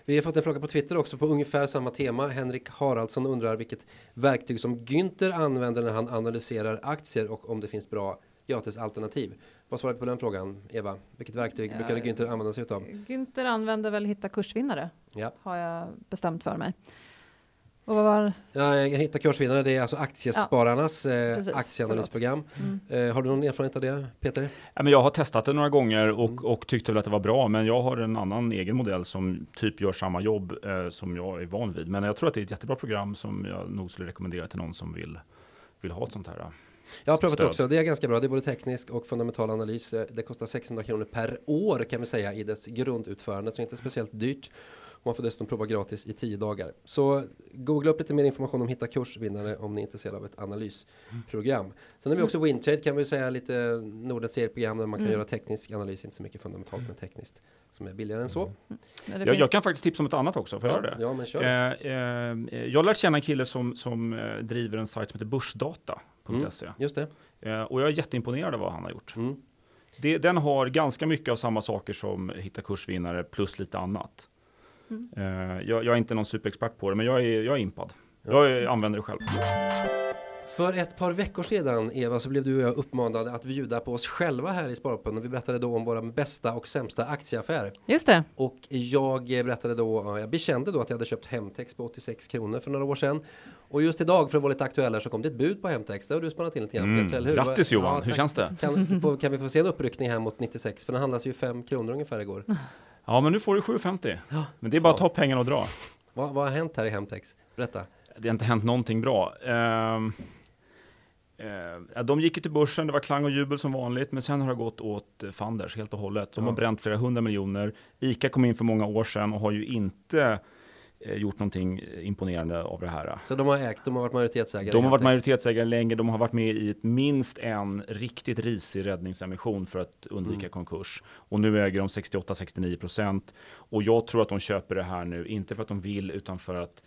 Vi har fått en fråga på Twitter också på ungefär samma tema. Henrik Haraldsson undrar vilket verktyg som Günther använder när han analyserar aktier och om det finns bra gratis alternativ. Vad svarar du på den frågan, Eva? Vilket verktyg ja, brukade Günther använda sig av? Günther använder väl hitta kursvinnare, ja. har jag bestämt för mig. Och vad var... Ja, jag hittar kursvinnare, det är alltså Aktiespararnas ja, eh, aktieanalysprogram. Mm. Eh, har du någon erfarenhet av det, Peter? Ja, men jag har testat det några gånger och, mm. och tyckte väl att det var bra, men jag har en annan egen modell som typ gör samma jobb eh, som jag är van vid. Men jag tror att det är ett jättebra program som jag nog skulle rekommendera till någon som vill, vill ha ett sånt här. Jag har prövat stöd. också, det är ganska bra. Det är både teknisk och fundamental analys. Eh, det kostar 600 kronor per år kan vi säga i dess grundutförande, så inte speciellt dyrt. Man får dessutom prova gratis i tio dagar. Så googla upp lite mer information om Hitta kursvinnare om ni är intresserade av ett analysprogram. Sen har vi också mm. Wintrade kan vi säga lite Nordnets program där man kan mm. göra teknisk analys, inte så mycket fundamentalt men tekniskt som är billigare än så. Mm. Jag, jag, kan faktiskt tipsa om ett annat också, får jag ja, göra det? Ja, men kör. Eh, eh, jag har lärt känna en kille som, som eh, driver en sajt som heter börsdata.se. Mm, just det. Eh, och jag är jätteimponerad av vad han har gjort. Mm. Det, den har ganska mycket av samma saker som Hitta kursvinnare plus lite annat. Mm. Jag, jag, är inte någon superexpert på det, men jag är, jag är impad. Ja. Jag använder det själv. För ett par veckor sedan, Eva, så blev du och jag uppmanade att bjuda på oss själva här i Sparpodden. Vi berättade då om våra bästa och sämsta aktieaffär. Just det. Och jag berättade då, jag bekände då att jag hade köpt Hemtex på 86 kronor för några år sedan. Och just idag, för att vara lite aktuell så kom det ett bud på Hemtex. Det har du spannat till lite grann. Mm. Hur? Grattis Johan, ja, hur känns det? Kan, kan vi få se en uppryckning här mot 96? För den handlas ju 5 kronor ungefär igår. Ja, men nu får du 7,50. Ja. Men det är bara att ta pengarna och dra. Vad, vad har hänt här i Hemtex? Berätta. Det har inte hänt någonting bra. Uh, uh, de gick ju till börsen, det var klang och jubel som vanligt, men sen har det gått åt Fanders helt och hållet. De ja. har bränt flera hundra miljoner. ICA kom in för många år sedan och har ju inte eh, gjort någonting imponerande av det här. Så de har ägt, de har varit majoritetsägare? De har varit majoritetsägare länge, de har varit med i ett, minst en riktigt risig räddningsemission för att undvika mm. konkurs. Och nu äger de 68-69 procent. Och jag tror att de köper det här nu, inte för att de vill, utan för att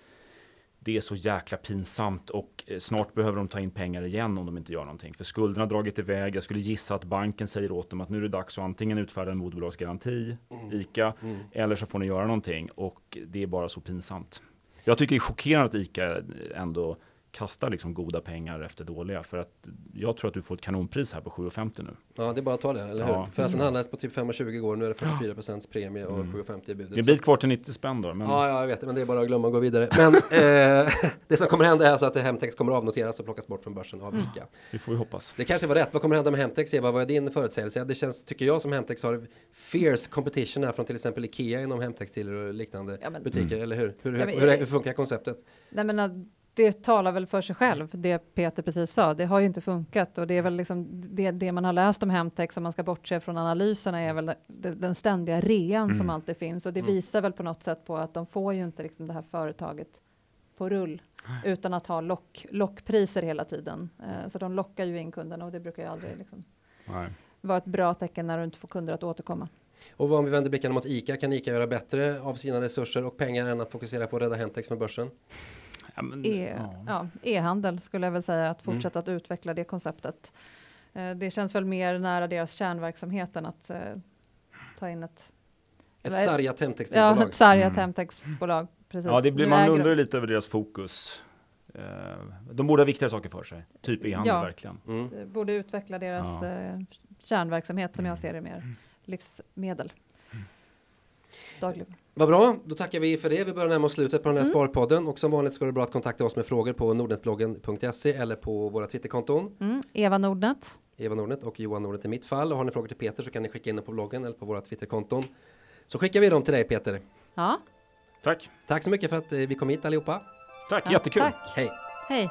det är så jäkla pinsamt och eh, snart behöver de ta in pengar igen om de inte gör någonting. För skulderna har dragit iväg. Jag skulle gissa att banken säger åt dem att nu är det dags att antingen utfärda en moderbolagsgaranti, mm. ICA, mm. eller så får ni göra någonting. Och det är bara så pinsamt. Jag tycker det är chockerande att ICA ändå kastar liksom goda pengar efter dåliga. För att jag tror att du får ett kanonpris här på 7,50 nu. Ja, det är bara att ta det, eller ja. hur? För att den handlades på typ 5,20 igår, nu är det 44 procents premie och mm. 7,50 i budet. Det blir kvar till 90 spänn då. Men... Ja, ja, jag vet det, men det är bara att glömma att gå vidare. Men eh, det som kommer hända är alltså att Hemtex kommer avnoteras och plockas bort från börsen av ICA. Mm. Det får vi hoppas. Det kanske var rätt. Vad kommer hända med Hemtex? Eva, vad är din förutsägelse? Det känns, tycker jag, som Hemtex har fierce competition här från till exempel Ikea inom hemtextiler och liknande ja, men, butiker, mm. eller hur? Hur, hur, hur, hur funkar konceptet? Nej, men, det talar väl för sig själv, det Peter precis sa. Det har ju inte funkat och det är väl liksom det, det man har läst om Hemtex, om man ska bortse från analyserna, är väl den ständiga rean mm. som alltid finns och det mm. visar väl på något sätt på att de får ju inte liksom det här företaget på rull utan att ha lock, lockpriser hela tiden. Eh, så de lockar ju in kunderna och det brukar ju aldrig liksom vara ett bra tecken när du inte får kunder att återkomma. Och om vi vänder blickarna mot ICA, kan ICA göra bättre av sina resurser och pengar än att fokusera på att rädda Hemtex från börsen? E-handel skulle jag väl säga, att mm. fortsätta mm. att utveckla det konceptet. Eh, det känns väl mer nära deras kärnverksamhet än att eh, ta in ett ett sargat hemtextilbolag. Ja, ett sargat mm. hemtexbolag. Precis. Ja, det blir, man undrar lite över deras fokus. Eh, de borde ha viktigare saker för sig, typ e-handel ja, verkligen. Mm. borde utveckla deras ja. kärnverksamhet som jag ser det mer, mm. livsmedel. Mm. Daglig. Vad bra, då tackar vi för det. Vi börjar närma oss slutet på den här mm. Sparpodden och som vanligt ska det bra att kontakta oss med frågor på nordnetbloggen.se eller på våra Twitterkonton. Mm. Eva Nordnet. Eva Nordnet och Johan Nordnet i mitt fall. Och har ni frågor till Peter så kan ni skicka in dem på bloggen eller på våra Twitterkonton. Så skickar vi dem till dig Peter. Ja. Tack. Tack så mycket för att eh, vi kom hit allihopa. Tack, ja, jättekul. Tack. Hej. Hej.